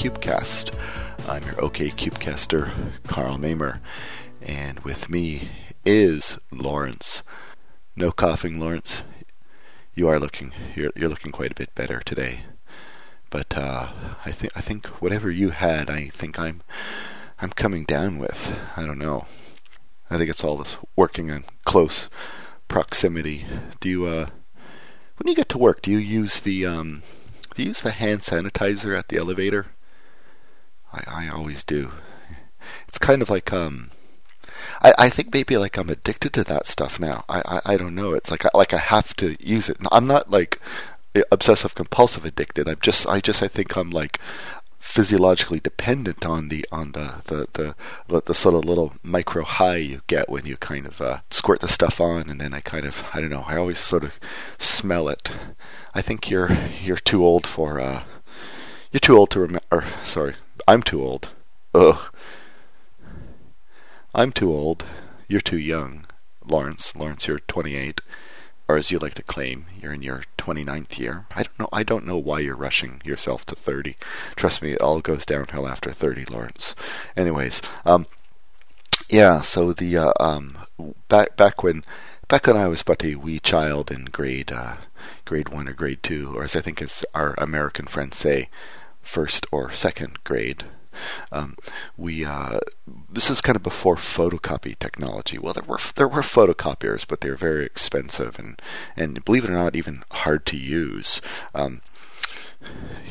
Cupcast. I'm your OKCupcaster, Carl Mamer, and with me is Lawrence. No coughing, Lawrence. You are looking you're, you're looking quite a bit better today, but uh, I think I think whatever you had, I think I'm I'm coming down with. I don't know. I think it's all this working in close proximity. Do you uh when you get to work, do you use the um, do you use the hand sanitizer at the elevator? I I always do. It's kind of like um, I I think maybe like I'm addicted to that stuff now. I I, I don't know. It's like I, like I have to use it. I'm not like obsessive compulsive addicted. I'm just I just I think I'm like physiologically dependent on the on the the, the the, the, sort of little micro high you get when you kind of uh, squirt the stuff on, and then I kind of I don't know. I always sort of smell it. I think you're you're too old for uh, you're too old to remember. Sorry, I'm too old. Ugh. I'm too old. You're too young, Lawrence. Lawrence, you're 28 or as you like to claim, you're in your 29th year. I don't know. I don't know why you're rushing yourself to 30. Trust me, it all goes downhill after 30, Lawrence. Anyways, um, yeah. So the uh, um, back back when back when I was but a wee child in grade uh, grade one or grade two, or as I think as our American friends say, first or second grade. Um, we uh, this is kind of before photocopy technology. Well, there were there were photocopiers, but they were very expensive and and believe it or not, even hard to use. Um,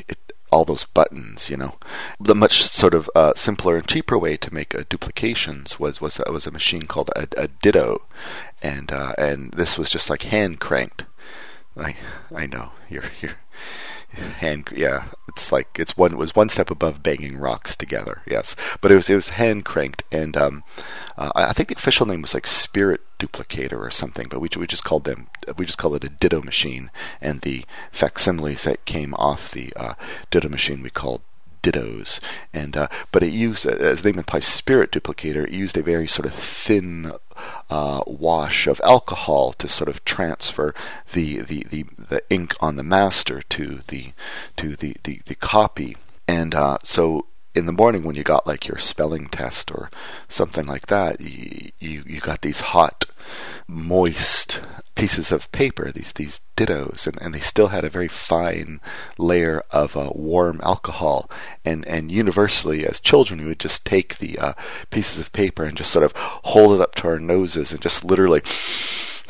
it, all those buttons, you know. The much sort of uh, simpler and cheaper way to make uh, duplications was was uh, was a machine called a, a Ditto, and uh, and this was just like hand cranked. I I know you're you're hand yeah it's like it's one was one step above banging rocks together yes. But it was it was hand cranked and um, uh, I think the official name was like spirit duplicator or something but we we just called them we just called it a ditto machine. And the facsimiles that came off the uh, ditto machine we called dittos, and uh, but it used, as the name implies, spirit duplicator. It used a very sort of thin uh, wash of alcohol to sort of transfer the, the, the, the ink on the master to the to the, the, the copy, and uh, so in the morning when you got like your spelling test or something like that, you you, you got these hot, moist pieces of paper, these these dittos, and, and they still had a very fine layer of uh, warm alcohol. And and universally, as children, we would just take the uh, pieces of paper and just sort of hold it up to our noses and just literally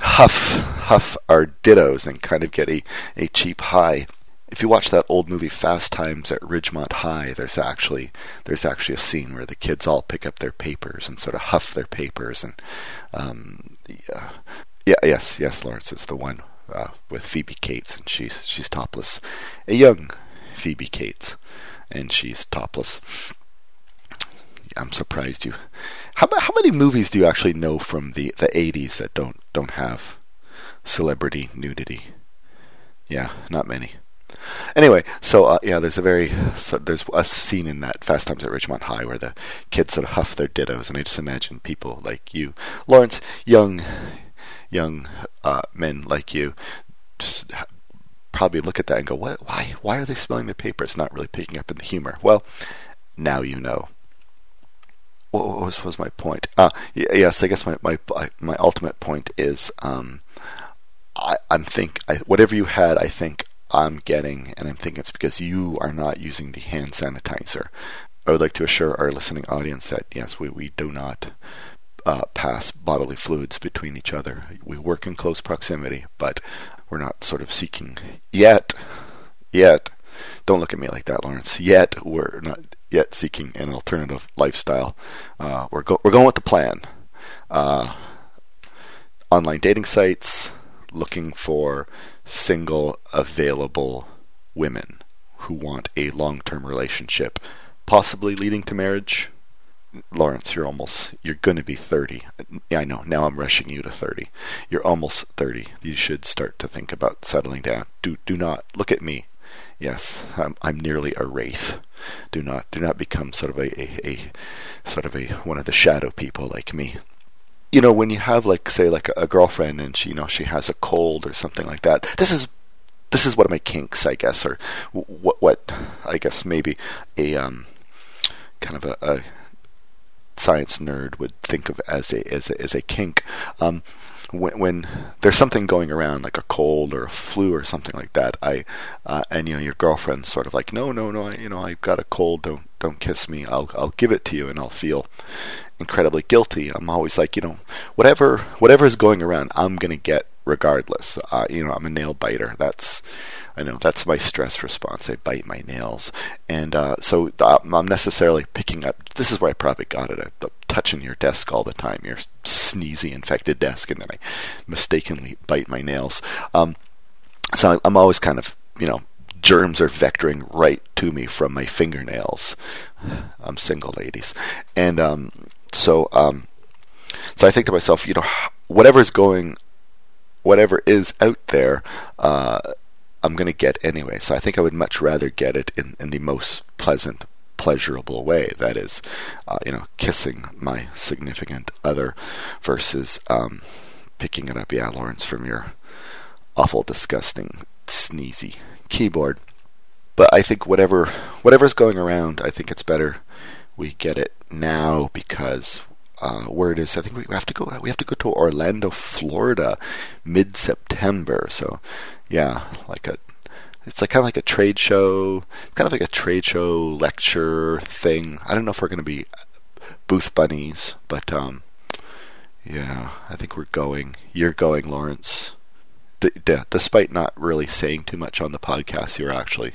huff huff our dittos and kind of get a, a cheap high if you watch that old movie Fast Times at Ridgemont High, there's actually there's actually a scene where the kids all pick up their papers and sort of huff their papers and um, yeah, yeah, yes, yes, Lawrence, it's the one uh, with Phoebe Cates and she's she's topless, a young Phoebe Cates, and she's topless. I'm surprised you. How how many movies do you actually know from the the 80s that don't don't have celebrity nudity? Yeah, not many. Anyway, so uh, yeah, there's a very so there's a scene in that Fast Times at Ridgemont High where the kids sort of huff their dittos, and I just imagine people like you, Lawrence, young young uh, men like you, just probably look at that and go, "What? Why? Why are they smelling their paper? It's not really picking up in the humor." Well, now you know. What was, was my point? Uh, yes, I guess my my my ultimate point is um, I, I'm think I, whatever you had, I think I'm getting, and I'm thinking it's because you are not using the hand sanitizer. I would like to assure our listening audience that yes, we, we do not uh, pass bodily fluids between each other. We work in close proximity, but we're not sort of seeking yet, yet. Don't look at me like that, Lawrence. Yet we're not yet seeking an alternative lifestyle. Uh, we're go- we're going with the plan. Uh, online dating sites, looking for single available women who want a long term relationship, possibly leading to marriage. Lawrence, you're almost, you're going to be 30. Yeah, I know. Now I'm rushing you to 30. You're almost 30. You should start to think about settling down. Do, do not look at me. Yes, I'm, I'm nearly a wraith. Do not, do not become sort of a, a, a sort of a, one of the shadow people like me you know, when you have like say like a girlfriend and she you know she has a cold or something like that, this is this is one of my kinks, I guess, or what what I guess maybe a um, kind of a, a science nerd would think of as a as a, as a kink. Um, when, when, there's something going around, like a cold or a flu or something like that, I uh, and you know your girlfriend's sort of like, no, no, no, I, you know I've got a cold, don't don't kiss me. I'll I'll give it to you, and I'll feel incredibly guilty. I'm always like, you know, whatever whatever is going around, I'm gonna get regardless. Uh, you know, I'm a nail biter. That's I know that's my stress response. I bite my nails, and uh, so I'm necessarily picking up. This is where I probably got it. I'm touching your desk all the time, your sneezy infected desk, and then I mistakenly bite my nails. Um, so I'm always kind of you know germs are vectoring right to me from my fingernails. I'm single, ladies, and um, so um, so I think to myself, you know, whatever's going, whatever is out there, uh, I'm going to get anyway. So I think I would much rather get it in, in the most pleasant, pleasurable way. That is, uh, you know, kissing my significant other versus um, picking it up. Yeah, Lawrence, from your awful, disgusting, sneezy keyboard. But I think whatever whatever's going around, I think it's better we get it now because uh, where it is. I think we have to go. We have to go to Orlando, Florida, mid September. So yeah, like a it's like kind of like a trade show, kind of like a trade show lecture thing. I don't know if we're going to be booth bunnies, but um, yeah, I think we're going. You're going, Lawrence. D- d- despite not really saying too much on the podcast, you're actually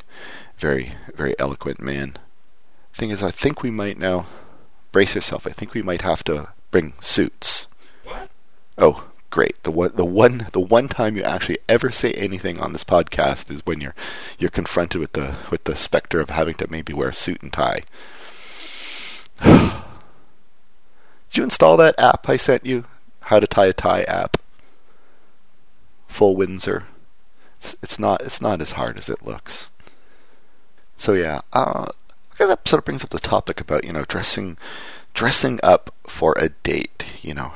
very, very eloquent man. Thing is, I think we might now brace yourself. I think we might have to bring suits. What? Oh, great. The one the one the one time you actually ever say anything on this podcast is when you're you're confronted with the with the specter of having to maybe wear a suit and tie. Did you install that app I sent you? How to tie a tie app. Full Windsor. It's, it's not it's not as hard as it looks. So yeah, uh, Guess that sort of brings up the topic about you know dressing dressing up for a date. You know,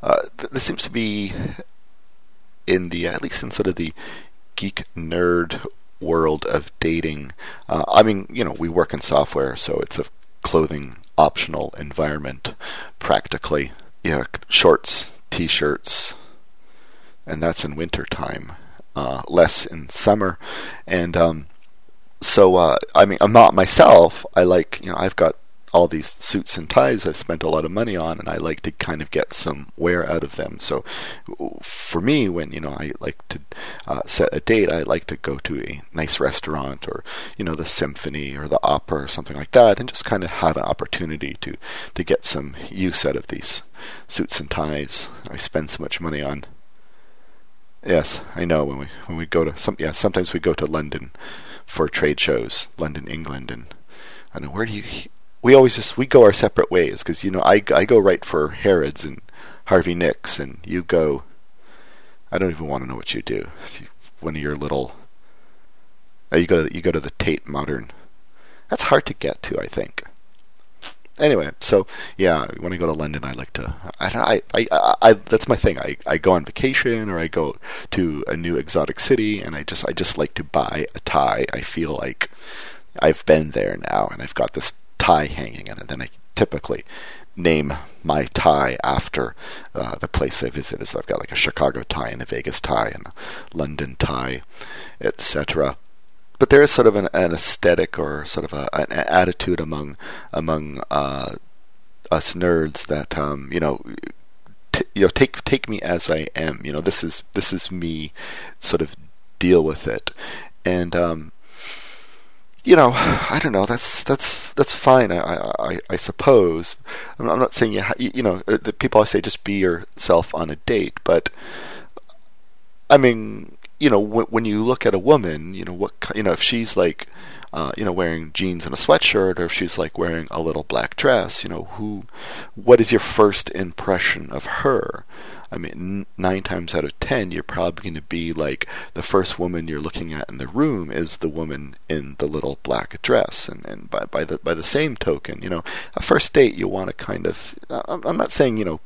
uh, th- this seems to be in the at least in sort of the geek nerd world of dating. Uh, I mean, you know, we work in software, so it's a clothing optional environment practically. Yeah, shorts, t-shirts, and that's in winter time. Uh, less in summer, and um, so uh, I mean, I'm not myself. I like you know I've got all these suits and ties I've spent a lot of money on, and I like to kind of get some wear out of them. So, for me, when you know I like to uh, set a date, I like to go to a nice restaurant or you know the symphony or the opera or something like that, and just kind of have an opportunity to to get some use out of these suits and ties I spend so much money on. Yes, I know when we when we go to some yeah sometimes we go to London for trade shows, London, England, and I know where do you we always just we go our separate ways because you know I I go right for Harrods and Harvey Nicks and you go. I don't even want to know what you do. One of your little. Uh, you go to you go to the Tate Modern. That's hard to get to, I think. Anyway, so yeah, when I go to London, I like to. I, I, I, I, that's my thing. I, I go on vacation or I go to a new exotic city, and I just I just like to buy a tie. I feel like I've been there now, and I've got this tie hanging in it. Then I typically name my tie after uh, the place I visit. Is I've got like a Chicago tie and a Vegas tie and a London tie, etc. But there is sort of an, an aesthetic or sort of a, an attitude among among uh, us nerds that um, you know. T- you know, take take me as I am. You know, this is this is me. Sort of deal with it, and um, you know, I don't know. That's that's that's fine. I I, I suppose. I'm not saying you ha- you know uh, the people always say just be yourself on a date, but I mean, you know, when, when you look at a woman, you know what you know if she's like, uh, you know, wearing jeans and a sweatshirt, or if she's like wearing a little black dress, you know, who, what is your first impression of her? I mean, nine times out of ten, you're probably going to be like the first woman you're looking at in the room is the woman in the little black dress, and and by by the by the same token, you know, a first date you want to kind of. I'm not saying you know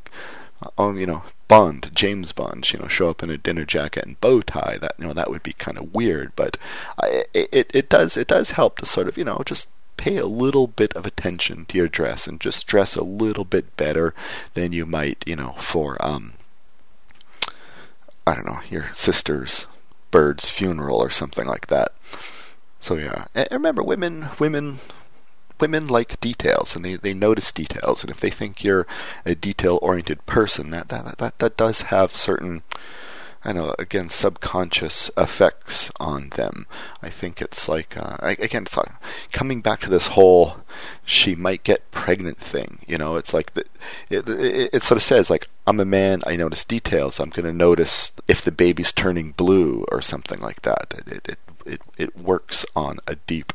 um, you know, Bond, James Bond, you know, show up in a dinner jacket and bow tie. That you know, that would be kind of weird, but I, it it does it does help to sort of you know just pay a little bit of attention to your dress and just dress a little bit better than you might, you know, for um, I don't know, your sister's bird's funeral or something like that. So yeah, and remember, women, women women like details and they, they notice details and if they think you're a detail oriented person that, that that that does have certain I know again subconscious effects on them. I think it's like uh, again it's like coming back to this whole she might get pregnant thing. You know, it's like the, it, it, it sort of says like I'm a man. I notice details. I'm going to notice if the baby's turning blue or something like that. It, it, it, it works on a deep,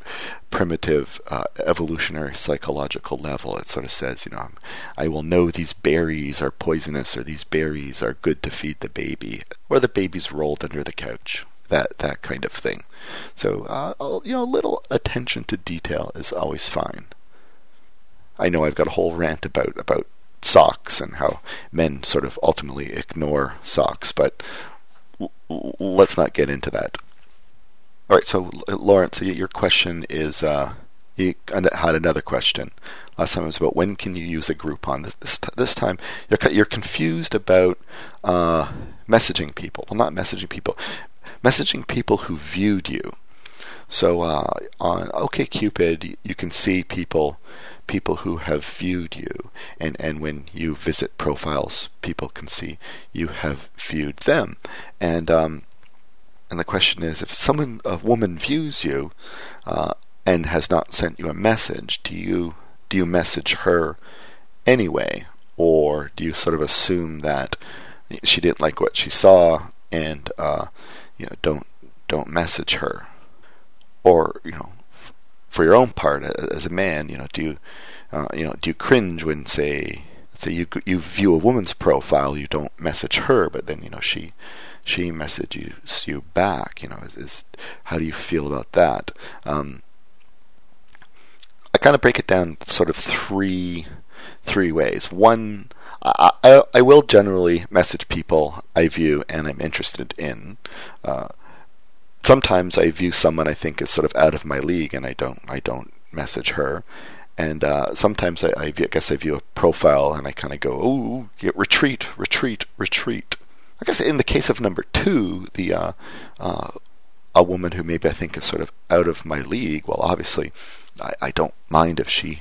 primitive, uh, evolutionary psychological level. It sort of says, you know, I will know these berries are poisonous or these berries are good to feed the baby, or the baby's rolled under the couch. That that kind of thing. So, uh, you know, a little attention to detail is always fine. I know I've got a whole rant about about socks and how men sort of ultimately ignore socks, but let's not get into that. All right, so Lawrence, your question is uh, you had another question. Last time it was about when can you use a Groupon. This this, this time you're you're confused about uh, messaging people. Well, not messaging people, messaging people who viewed you. So uh, on OkCupid, you can see people people who have viewed you, and and when you visit profiles, people can see you have viewed them, and um, and the question is, if someone, a woman, views you uh, and has not sent you a message, do you do you message her anyway, or do you sort of assume that she didn't like what she saw and uh, you know don't don't message her, or you know, for your own part as a man, you know, do you uh, you know do you cringe when say say you you view a woman's profile, you don't message her, but then you know she she messages you back. You know, is, is how do you feel about that? Um, I kind of break it down sort of three three ways. One, I, I, I will generally message people I view and I'm interested in. Uh, sometimes I view someone I think is sort of out of my league and I don't I don't message her. And uh, sometimes I, I, guess I view a profile and I kind of go, oh, retreat, retreat, retreat. I guess in the case of number two, the uh, uh, a woman who maybe I think is sort of out of my league. Well, obviously, I, I don't mind if she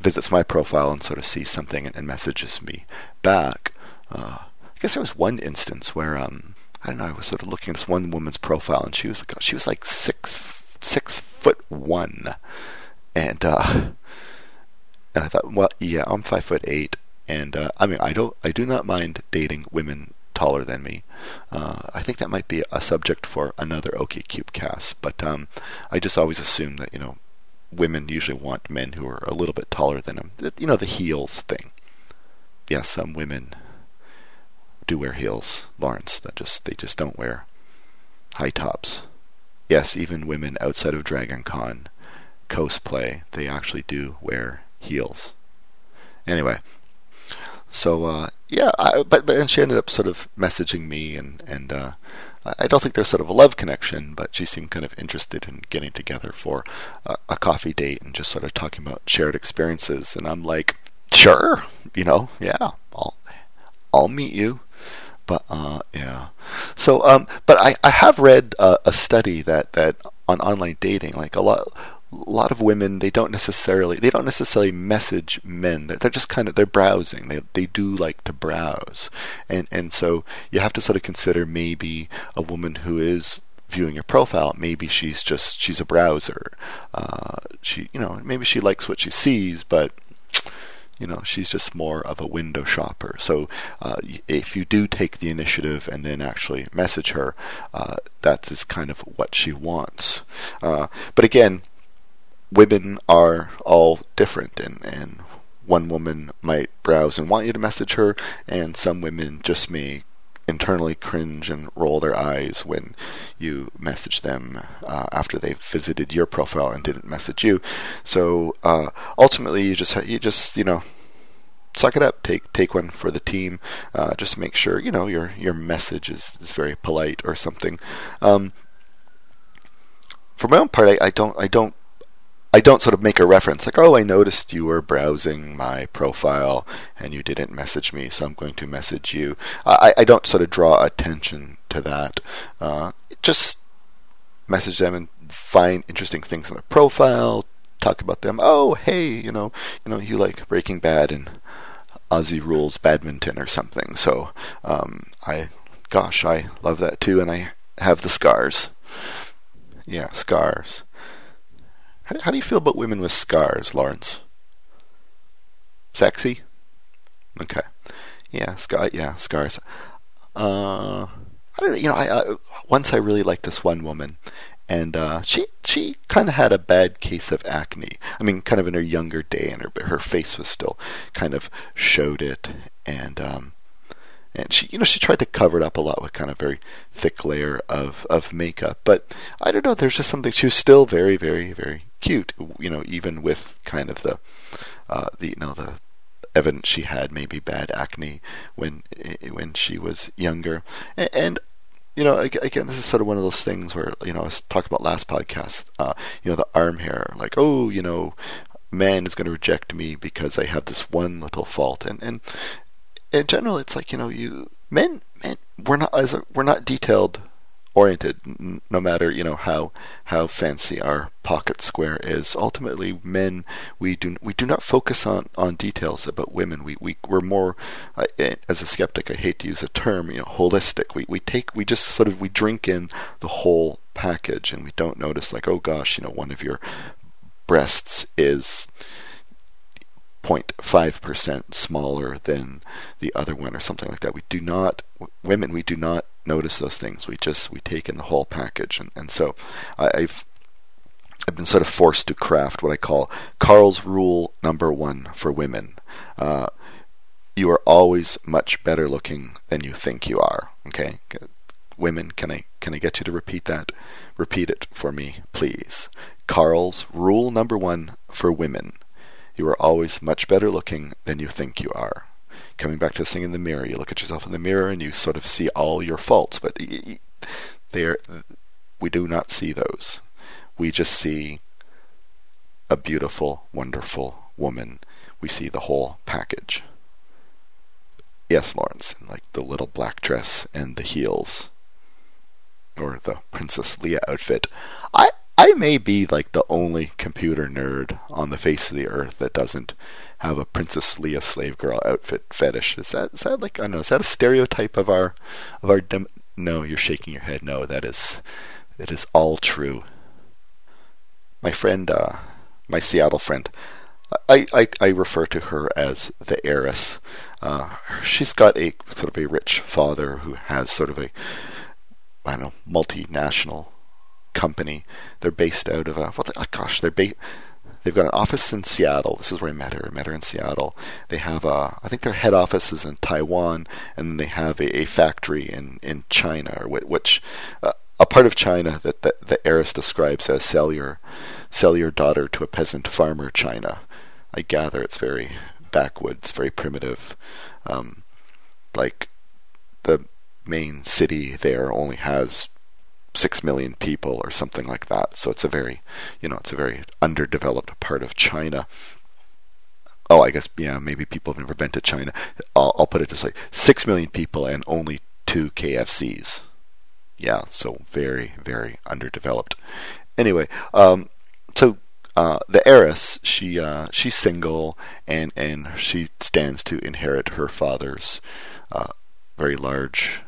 visits my profile and sort of sees something and, and messages me back. Uh, I guess there was one instance where um, I don't know. I was sort of looking at this one woman's profile, and she was like, she was like six six foot one, and uh, and I thought, well, yeah, I'm five foot eight, and uh, I mean, I don't, I do not mind dating women taller than me. Uh, I think that might be a subject for another OKCupcast, but um, I just always assume that you know women usually want men who are a little bit taller than them. You know the heels thing. Yes, some women do wear heels, Lawrence. That just they just don't wear high tops. Yes, even women outside of Dragon Con cosplay, they actually do wear heels. Anyway, so uh, yeah, I, but but and she ended up sort of messaging me, and and uh, I don't think there's sort of a love connection, but she seemed kind of interested in getting together for a, a coffee date and just sort of talking about shared experiences. And I'm like, sure, you know, yeah, I'll I'll meet you. But uh, yeah, so um, but I I have read uh, a study that that on online dating, like a lot a lot of women they don't necessarily they don't necessarily message men. They're, just kind of they're browsing. They they do like to browse. And and so you have to sort of consider maybe a woman who is viewing your profile maybe she's just she's a browser. Uh, she you know maybe she likes what she sees but you know she's just more of a window shopper. So uh, if you do take the initiative and then actually message her uh, that is kind of what she wants. Uh, but again women are all different and, and one woman might browse and want you to message her and some women just may internally cringe and roll their eyes when you message them uh, after they've visited your profile and didn't message you so uh, ultimately you just you just you know suck it up. Take take one for the team. Uh, just make sure you know your your message is, is very polite or something. Um, for my own part, I, I don't I don't I don't sort of make a reference like, oh, I noticed you were browsing my profile and you didn't message me, so I'm going to message you. I, I don't sort of draw attention to that. Uh, just message them and find interesting things on their profile, talk about them. Oh, hey, you know, you know, you like Breaking Bad and Aussie Rules badminton or something. So, um, I, gosh, I love that too, and I have the scars. Yeah, scars. How, how do you feel about women with scars, Lawrence? Sexy? Okay. Yeah, scar. Yeah, scars. Uh, I don't. You know, I, I once I really liked this one woman, and uh, she she kind of had a bad case of acne. I mean, kind of in her younger day, and her her face was still kind of showed it, and um, and she you know she tried to cover it up a lot with kind of very thick layer of of makeup but i don't know there's just something she was still very very very cute you know even with kind of the uh the you know the evidence she had maybe bad acne when when she was younger and, and you know, again, this is sort of one of those things where, you know, I was talking about last podcast, uh, you know, the arm hair, like, oh, you know, man is going to reject me because I have this one little fault. And, and in general, it's like you know, you men, men, we're not as a, we're not detailed oriented. No matter you know how how fancy our pocket square is, ultimately, men we do we do not focus on on details. About women, we we we're more uh, as a skeptic. I hate to use a term, you know, holistic. We we take we just sort of we drink in the whole package, and we don't notice like, oh gosh, you know, one of your breasts is 0.5% smaller than the other one or something like that. We do not, women, we do not notice those things. We just, we take in the whole package. And, and so I, I've, I've been sort of forced to craft what I call Carl's rule number one for women. Uh, you are always much better looking than you think you are. Okay, women, can I can I get you to repeat that? Repeat it for me, please. Carl's rule number one for women: you are always much better looking than you think you are. Coming back to this thing in the mirror, you look at yourself in the mirror and you sort of see all your faults, but there, we do not see those. We just see a beautiful, wonderful woman. We see the whole package. Yes, Lawrence, like the little black dress and the heels, or the Princess Leia outfit. I I may be like the only computer nerd on the face of the earth that doesn't have a Princess Leia slave girl outfit fetish. Is that is that like I don't know? Is that a stereotype of our of our? Dem- no, you're shaking your head. No, that is it is all true. My friend, uh, my Seattle friend, I, I, I refer to her as the heiress. Uh, she's got a sort of a rich father who has sort of a I don't know multinational company. They're based out of a what? The, oh gosh, they're based. They've got an office in Seattle. This is where I met her. I met her in Seattle. They have a, I think their head office is in Taiwan, and then they have a, a factory in in China, or which uh, a part of China that the, the heiress describes as sell your sell your daughter to a peasant farmer China. I gather it's very backwoods, very primitive. Um, like the main city there only has six million people or something like that. So it's a very, you know, it's a very underdeveloped part of China. Oh, I guess yeah, maybe people have never been to China. I'll, I'll put it this way: six million people and only two KFCs. Yeah, so very, very underdeveloped. Anyway, um, so uh, the heiress, she uh, she's single and and she stands to inherit her father's uh, very large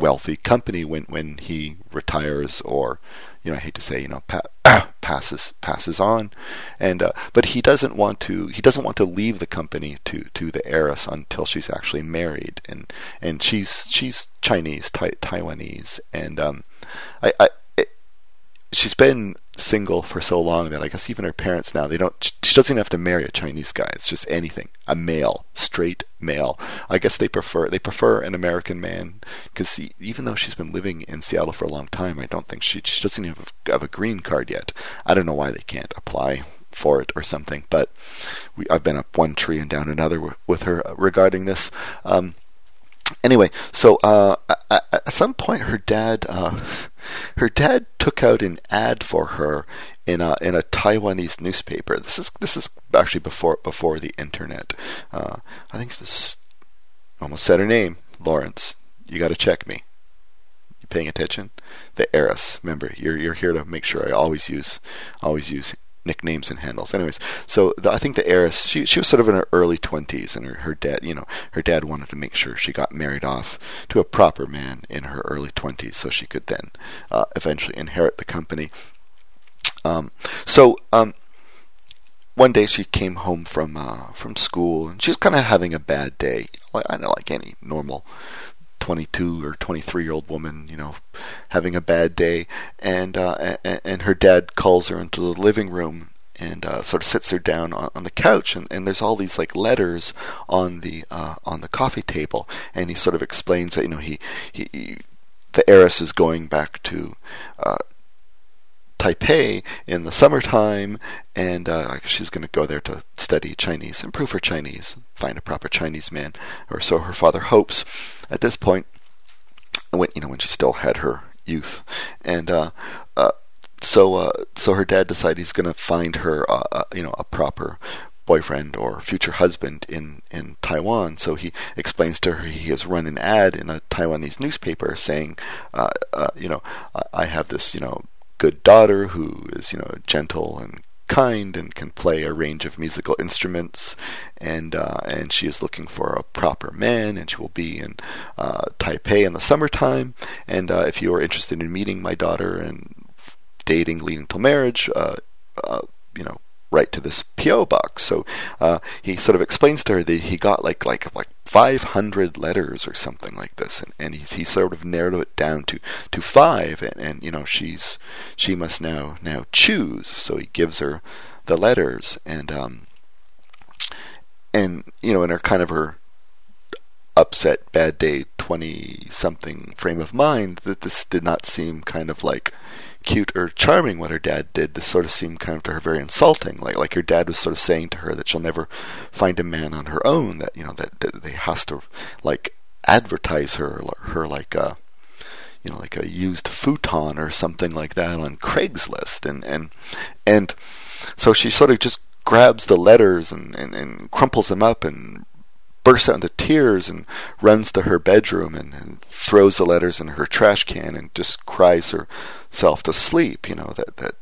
wealthy company when when he retires or you know I hate to say you know pa- passes passes on. And uh, but he doesn't want to he doesn't want to leave the company to to the heiress until she's actually married. And and she's she's Chinese tai- Taiwanese. And um I, I she's been single for so long that I guess even her parents now they don't. She doesn't have to marry a Chinese guy. It's just anything, a male, straight male. I guess they prefer they prefer an American man because even though she's been living in Seattle for a long time, I don't think she she doesn't even have, have a green card yet. I don't know why they can't apply for it or something. But we, I've been up one tree and down another with her regarding this. Um, anyway, so uh, at some point, her dad, uh, her dad took out an ad for her in a in a Taiwanese newspaper. This is this is actually before before the internet. Uh, I think this almost said her name, Lawrence. You got to check me. You paying attention? The heiress. Remember, you're you're here to make sure I always use always use nicknames and handles. Anyways, so the, I think the heiress, she she was sort of in her early twenties, and her her dad, you know, her dad wanted to make sure she got married off to a proper man in her early twenties, so she could then uh, eventually inherit the company. Um, so um, one day she came home from uh, from school, and she was kind of having a bad day. Like I don't know, like any normal 22 or 23 year old woman, you know, having a bad day, and uh, and, her dad calls her into the living room and uh, sort of sits her down on, on the couch, and, and there's all these like letters on the uh, on the coffee table, and he sort of explains that you know he he, he the heiress is going back to uh, Taipei in the summertime, and uh, she's going to go there to study Chinese, improve her Chinese, find a proper Chinese man, or so her father hopes. At this point, when you know when she still had her youth, and uh, uh, so uh, so her dad decided he's going to find her, uh, uh, you know, a proper boyfriend or future husband in, in Taiwan. So he explains to her he has run an ad in a Taiwanese newspaper saying, uh, you know, I have this, you know, good daughter who is, you know, gentle and kind and can play a range of musical instruments, and uh, and she is looking for a proper man, and she will be in uh, Taipei in the summertime. And uh, if you are interested in meeting my daughter and dating leading to marriage, uh, uh, you know, write to this PO box. So uh, he sort of explains to her that he got like like like 500 letters or something like this, and, and he, he sort of narrowed it down to to five, and, and you know she's she must now now choose. So he gives her the letters, and um and you know in her kind of her upset bad day 20 something frame of mind that this did not seem kind of like cute or charming what her dad did. This sort of seemed kind of to her very insulting. Like like her dad was sort of saying to her that she'll never find a man on her own. That you know that, that they has to like advertise her her like a you know like a used futon or something like that on Craigslist and and and so she sort of just grabs the letters and, and, and crumples them up and bursts out into tears and runs to her bedroom and, and, throws the letters in her trash can and just cries herself to sleep. You know that that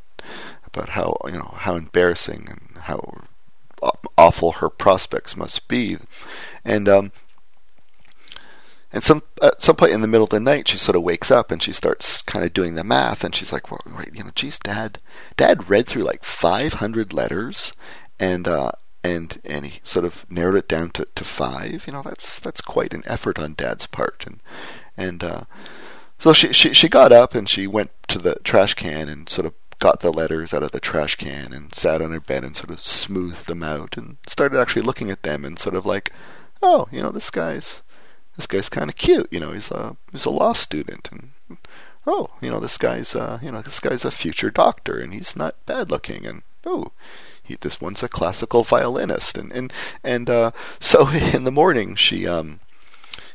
about how you know how embarrassing and how awful her prospects must be, and um. And some at some point in the middle of the night, she sort of wakes up and she starts kind of doing the math, and she's like, "Well, wait, you know, geez, Dad, Dad read through like 500 letters, and uh, and and he sort of narrowed it down to, to five. You know, that's that's quite an effort on Dad's part, and and uh, so she, she she got up and she went to the trash can and sort of got the letters out of the trash can and sat on her bed and sort of smoothed them out and started actually looking at them and sort of like, oh, you know, this guy's this guy's kind of cute. You know, he's a he's a law student and oh, you know, this guy's uh, you know, this guy's a future doctor and he's not bad looking and oh, he, this one's a classical violinist, and and and uh, so in the morning she um,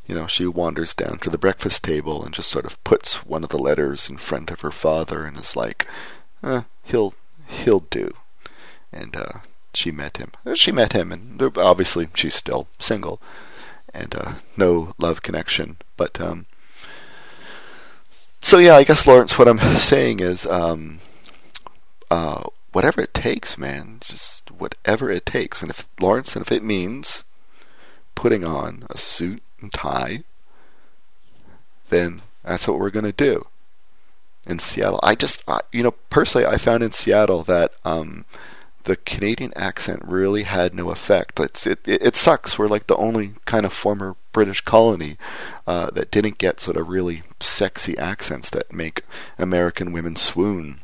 you know, she wanders down to the breakfast table and just sort of puts one of the letters in front of her father and is like, eh, he'll he'll do, and uh, she met him. She met him, and obviously she's still single, and uh, no love connection, but um. So yeah, I guess Lawrence, what I'm saying is, um, uh, whatever it takes, man. Just whatever it takes. And if Lawrence, and if it means putting on a suit and tie, then that's what we're going to do in Seattle. I just, I, you know, personally, I found in Seattle that um, the Canadian accent really had no effect. It's, it, it, it sucks. We're like the only kind of former British colony uh, that didn't get sort of really sexy accents that make American women swoon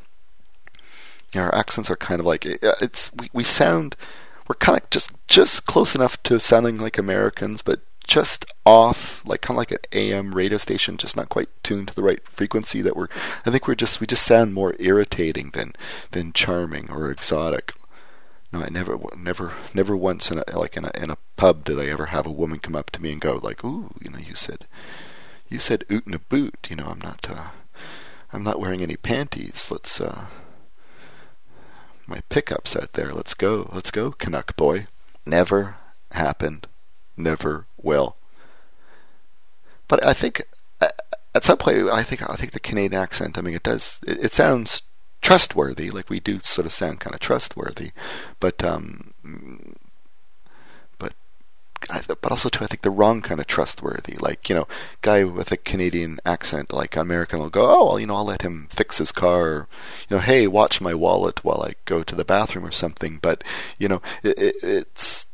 our accents are kind of like it's we, we sound we're kind of just just close enough to sounding like Americans, but just off, like kind of like an AM radio station, just not quite tuned to the right frequency. That we're, I think we're just we just sound more irritating than than charming or exotic. No, I never, never, never once in a like in a in a pub did I ever have a woman come up to me and go like, "Ooh, you know, you said, you said oot a boot. You know, I'm not, uh, I'm not wearing any panties. Let's, uh, my pickups out there. Let's go, let's go, Canuck boy." Never happened. Never will. But I think uh, at some point, I think I think the Canadian accent. I mean, it does. It, it sounds trustworthy. Like we do sort of sound kind of trustworthy, but um, but but also too, I think the wrong kind of trustworthy. Like you know, guy with a Canadian accent, like American, will go, oh well, you know, I'll let him fix his car. Or, you know, hey, watch my wallet while I go to the bathroom or something. But you know, it, it, it's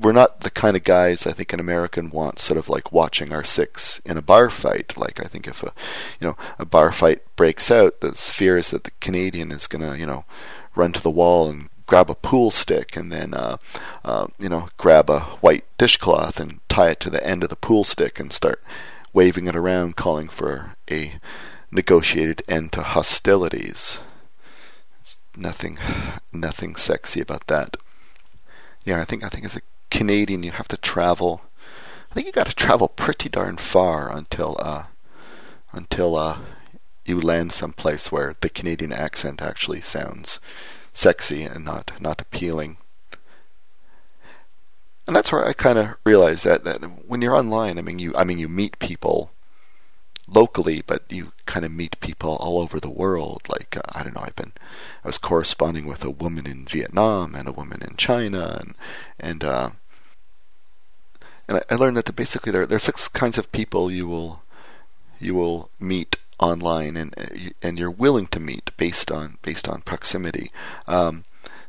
we're not the kind of guys I think an American wants sort of like watching our six in a bar fight. Like I think if a you know a bar fight breaks out, the fear is that the Canadian is gonna you know run to the wall and grab a pool stick and then uh, uh, you know grab a white dishcloth and tie it to the end of the pool stick and start waving it around, calling for a negotiated end to hostilities. It's nothing, nothing sexy about that. Yeah, I think I think as a Canadian, you have to travel. I think you got to travel pretty darn far until uh, until uh, you land someplace where the Canadian accent actually sounds sexy and not not appealing. And that's where I kind of realized that that when you're online, I mean you I mean you meet people locally, but you kind of meet people all over the world. Like uh, I don't know, I've been I was corresponding with a woman in Vietnam and a woman in China, and and uh, and I, learned that basically there there are six kinds of people you will you will meet online and and you're willing to meet based on based on proximity. Um,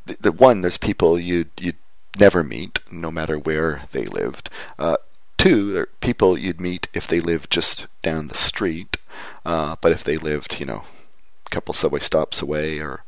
the, the, one there's people you you never meet no matter where they lived. Uh, two there are people you'd meet if they lived just down the street, uh, but if they lived you know a couple subway stops away or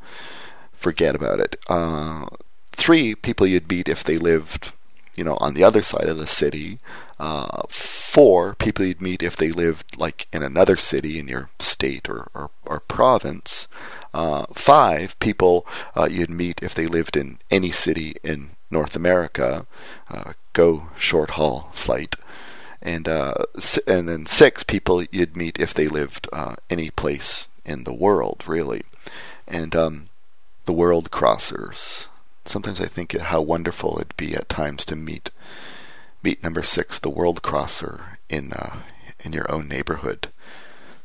forget about it. Uh, three people you'd meet if they lived you know, on the other side of the city. Uh, four, people you'd meet if they lived like in another city in your state or, or, or province. Uh, five, people uh, you'd meet if they lived in any city in North America. Uh, go short haul flight. And uh, and then six people you'd meet if they lived uh, any place in the world, really. And um, the world crossers sometimes I think how wonderful it'd be at times to meet meet number six, the world crosser, in uh, in your own neighborhood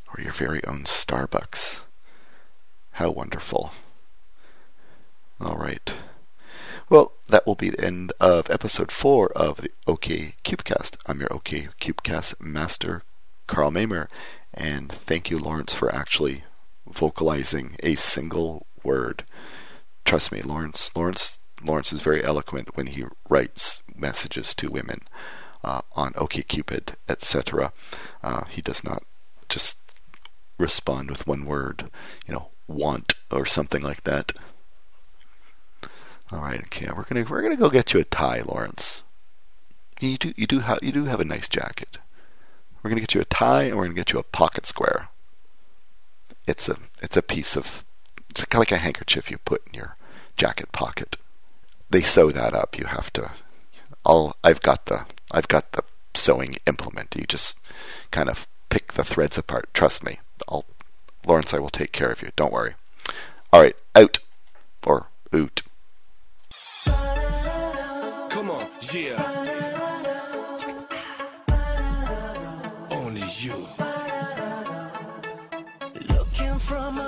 or your very own Starbucks. How wonderful! All right. Well, that will be the end of episode four of the OK Cupecast. I'm your OK Cupecast master, Carl Mamer, and thank you, Lawrence, for actually vocalizing a single word trust me, Lawrence. Lawrence. Lawrence is very eloquent when he writes messages to women uh, on OkCupid, etc. Uh, he does not just respond with one word, you know, want or something like that. All right, okay, we're gonna we're gonna go get you a tie, Lawrence. You do you do have you do have a nice jacket. We're gonna get you a tie, and we're gonna get you a pocket square. It's a it's a piece of it's kind of like a handkerchief you put in your jacket pocket. They sew that up. You have to. I'll. I've got the. I've got the sewing implement. You just kind of pick the threads apart. Trust me. I'll. Lawrence, I will take care of you. Don't worry. All right, out or oot. Come on, yeah. Only you. Looking from